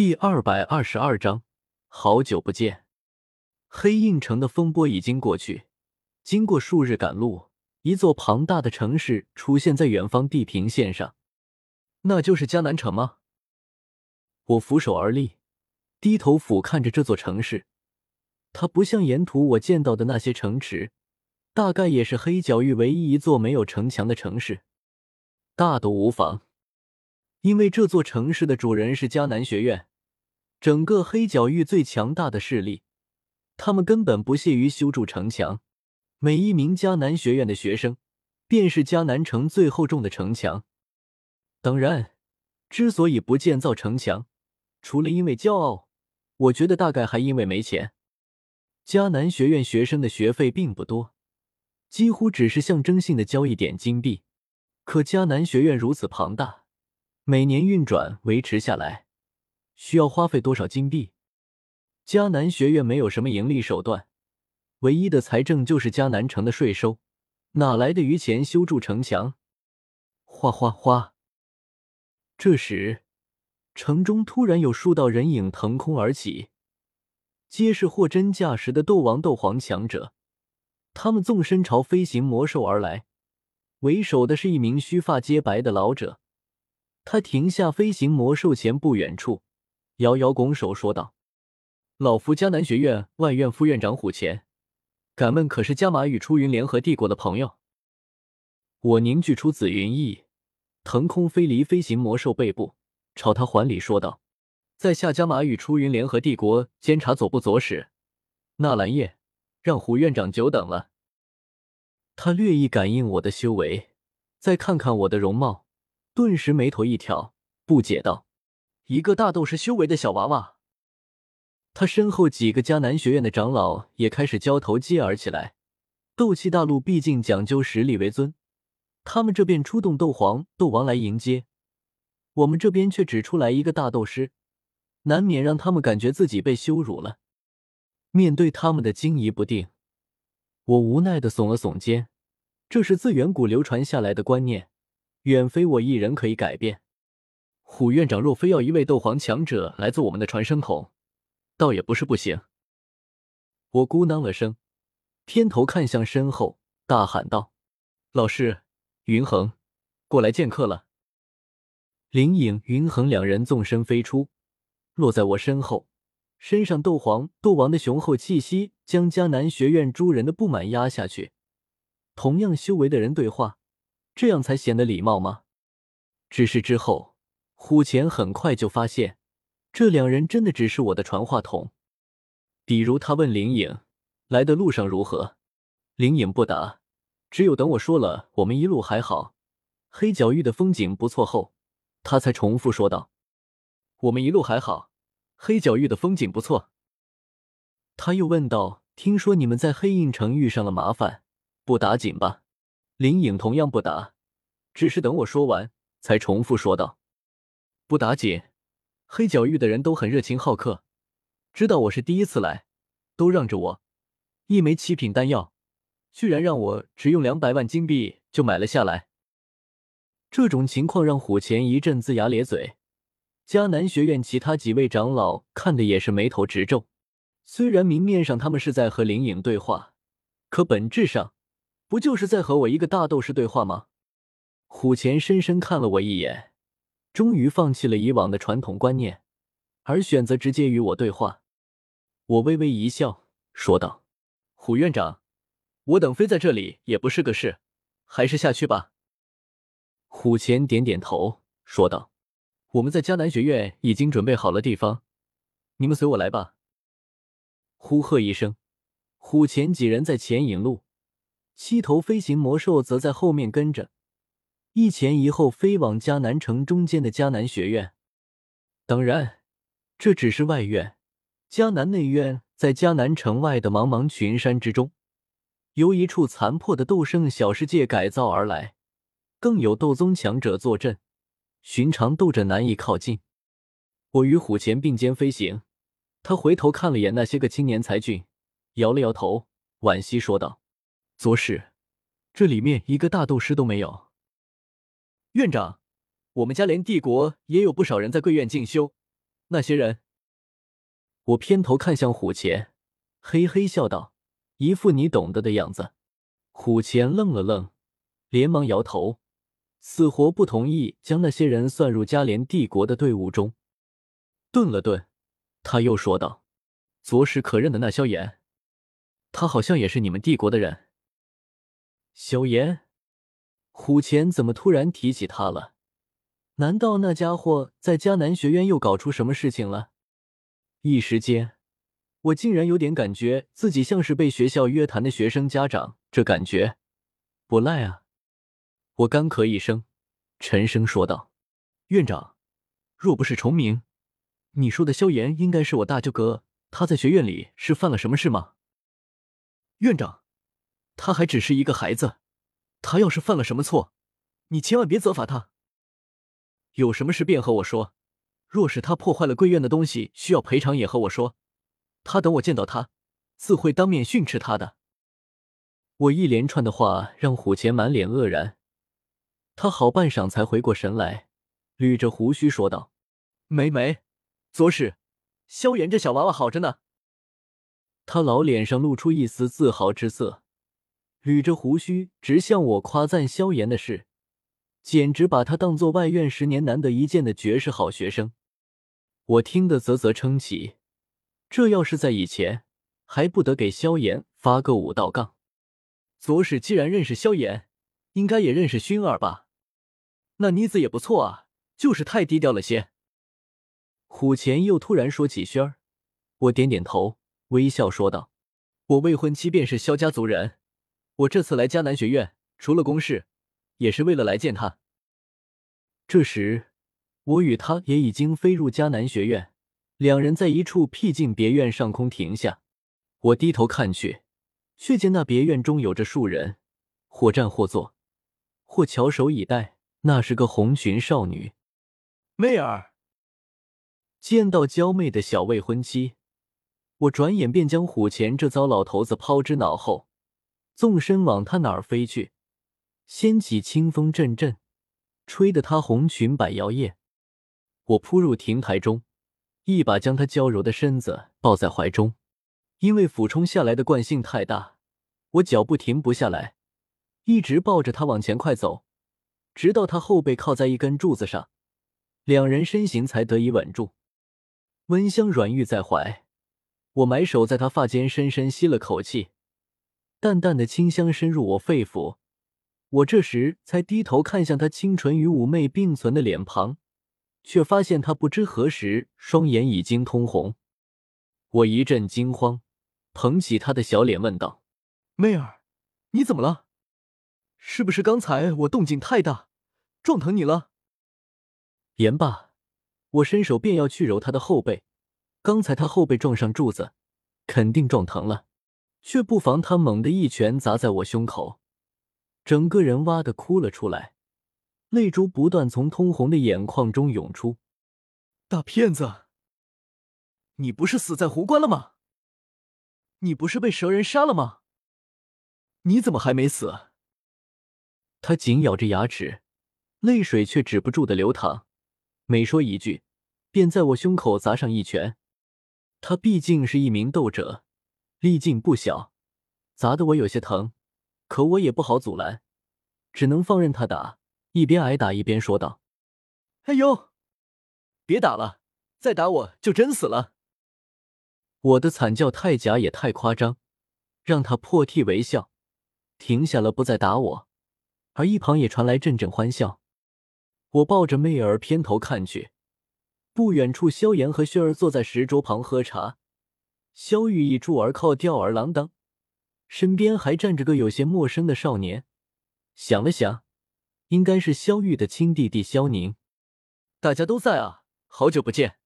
第二百二十二章，好久不见。黑印城的风波已经过去，经过数日赶路，一座庞大的城市出现在远方地平线上。那就是迦南城吗？我俯首而立，低头俯瞰着这座城市。它不像沿途我见到的那些城池，大概也是黑角域唯一一座没有城墙的城市。大都无妨，因为这座城市的主人是迦南学院。整个黑角域最强大的势力，他们根本不屑于修筑城墙。每一名迦南学院的学生，便是迦南城最厚重的城墙。当然，之所以不建造城墙，除了因为骄傲，我觉得大概还因为没钱。迦南学院学生的学费并不多，几乎只是象征性的交一点金币。可迦南学院如此庞大，每年运转维持下来。需要花费多少金币？迦南学院没有什么盈利手段，唯一的财政就是迦南城的税收，哪来的余钱修筑城墙？哗哗哗！这时，城中突然有数道人影腾空而起，皆是货真价实的斗王、斗皇强者。他们纵身朝飞行魔兽而来，为首的是一名须发皆白的老者，他停下飞行魔兽前不远处。遥遥拱手说道：“老夫迦南学院外院副院长虎钳，敢问可是加马与出云联合帝国的朋友？”我凝聚出紫云翼，腾空飞离飞行魔兽背部，朝他还礼说道：“在下加马与出云联合帝国监察左部左使纳兰叶，让虎院长久等了。”他略一感应我的修为，再看看我的容貌，顿时眉头一挑，不解道。一个大斗师修为的小娃娃，他身后几个迦南学院的长老也开始交头接耳起来。斗气大陆毕竟讲究实力为尊，他们这边出动斗皇、斗王来迎接，我们这边却只出来一个大斗师，难免让他们感觉自己被羞辱了。面对他们的惊疑不定，我无奈的耸了耸肩。这是自远古流传下来的观念，远非我一人可以改变。虎院长若非要一位斗皇强者来做我们的传声筒，倒也不是不行。我咕囔了声，偏头看向身后，大喊道：“老师，云恒，过来见客了。”灵影、云恒两人纵身飞出，落在我身后，身上斗皇、斗王的雄厚气息将迦南学院诸人的不满压下去。同样修为的人对话，这样才显得礼貌吗？只是之后。虎钳很快就发现，这两人真的只是我的传话筒。比如他问灵影来的路上如何，灵影不答，只有等我说了我们一路还好，黑角域的风景不错后，他才重复说道：“我们一路还好，黑角域的风景不错。”他又问道：“听说你们在黑印城遇上了麻烦，不打紧吧？”灵影同样不答，只是等我说完，才重复说道。不打紧，黑角域的人都很热情好客，知道我是第一次来，都让着我。一枚七品丹药，居然让我只用两百万金币就买了下来。这种情况让虎钳一阵龇牙咧嘴。迦南学院其他几位长老看的也是眉头直皱。虽然明面上他们是在和灵影对话，可本质上不就是在和我一个大斗士对话吗？虎钳深深看了我一眼。终于放弃了以往的传统观念，而选择直接与我对话。我微微一笑，说道：“虎院长，我等飞在这里也不是个事，还是下去吧。”虎钳点点头，说道：“我们在迦南学院已经准备好了地方，你们随我来吧。”呼喝一声，虎钳几人在前引路，七头飞行魔兽则在后面跟着。一前一后飞往迦南城中间的迦南学院，当然，这只是外院。迦南内院在迦南城外的茫茫群山之中，由一处残破的斗圣小世界改造而来，更有斗宗强者坐镇，寻常斗者难以靠近。我与虎钳并肩飞行，他回头看了眼那些个青年才俊，摇了摇头，惋惜说道：“左使，这里面一个大斗师都没有。”院长，我们家连帝国也有不少人在贵院进修，那些人。我偏头看向虎钳，嘿嘿笑道，一副你懂得的样子。虎钳愣了愣，连忙摇头，死活不同意将那些人算入加连帝国的队伍中。顿了顿，他又说道：“左使可认的那萧炎，他好像也是你们帝国的人。”萧炎，虎钳怎么突然提起他了？难道那家伙在迦南学院又搞出什么事情了？一时间，我竟然有点感觉自己像是被学校约谈的学生家长，这感觉不赖啊！我干咳一声，沉声说道：“院长，若不是重名，你说的萧炎应该是我大舅哥。他在学院里是犯了什么事吗？”院长，他还只是一个孩子，他要是犯了什么错，你千万别责罚他。有什么事便和我说，若是他破坏了贵院的东西，需要赔偿也和我说。他等我见到他，自会当面训斥他的。我一连串的话让虎钳满脸愕然，他好半晌才回过神来，捋着胡须说道：“没没，左使，萧炎这小娃娃好着呢。”他老脸上露出一丝自豪之色，捋着胡须直向我夸赞萧炎的事。简直把他当做外院十年难得一见的绝世好学生，我听得啧啧称奇。这要是在以前，还不得给萧炎发个五道杠？左使既然认识萧炎，应该也认识薰儿吧？那妮子也不错啊，就是太低调了些。虎钳又突然说起薰儿，我点点头，微笑说道：“我未婚妻便是萧家族人，我这次来迦南学院，除了公事。”也是为了来见他。这时，我与他也已经飞入迦南学院，两人在一处僻静别院上空停下。我低头看去，却见那别院中有着数人，或站或坐，或翘首以待。那是个红裙少女，媚儿。见到娇媚的小未婚妻，我转眼便将虎钳这糟老头子抛之脑后，纵身往他哪儿飞去。掀起清风阵阵，吹得他红裙摆摇曳。我扑入亭台中，一把将他娇柔的身子抱在怀中。因为俯冲下来的惯性太大，我脚步停不下来，一直抱着他往前快走，直到他后背靠在一根柱子上，两人身形才得以稳住。温香软玉在怀，我埋手在他发间深深吸了口气，淡淡的清香深入我肺腑。我这时才低头看向他清纯与妩媚并存的脸庞，却发现他不知何时双眼已经通红。我一阵惊慌，捧起他的小脸问道：“媚儿，你怎么了？是不是刚才我动静太大，撞疼你了？”言罢，我伸手便要去揉他的后背。刚才他后背撞上柱子，肯定撞疼了，却不妨他猛地一拳砸在我胸口。整个人哇的哭了出来，泪珠不断从通红的眼眶中涌出。大骗子，你不是死在壶关了吗？你不是被蛇人杀了吗？你怎么还没死？他紧咬着牙齿，泪水却止不住的流淌。每说一句，便在我胸口砸上一拳。他毕竟是一名斗者，力劲不小，砸得我有些疼。可我也不好阻拦，只能放任他打，一边挨打一边说道：“哎呦，别打了，再打我就真死了。”我的惨叫太假也太夸张，让他破涕为笑，停下了不再打我，而一旁也传来阵阵欢笑。我抱着媚儿偏头看去，不远处萧炎和薰儿坐在石桌旁喝茶，萧玉一柱而靠吊儿郎当。身边还站着个有些陌生的少年，想了想，应该是萧玉的亲弟弟萧宁。大家都在啊，好久不见。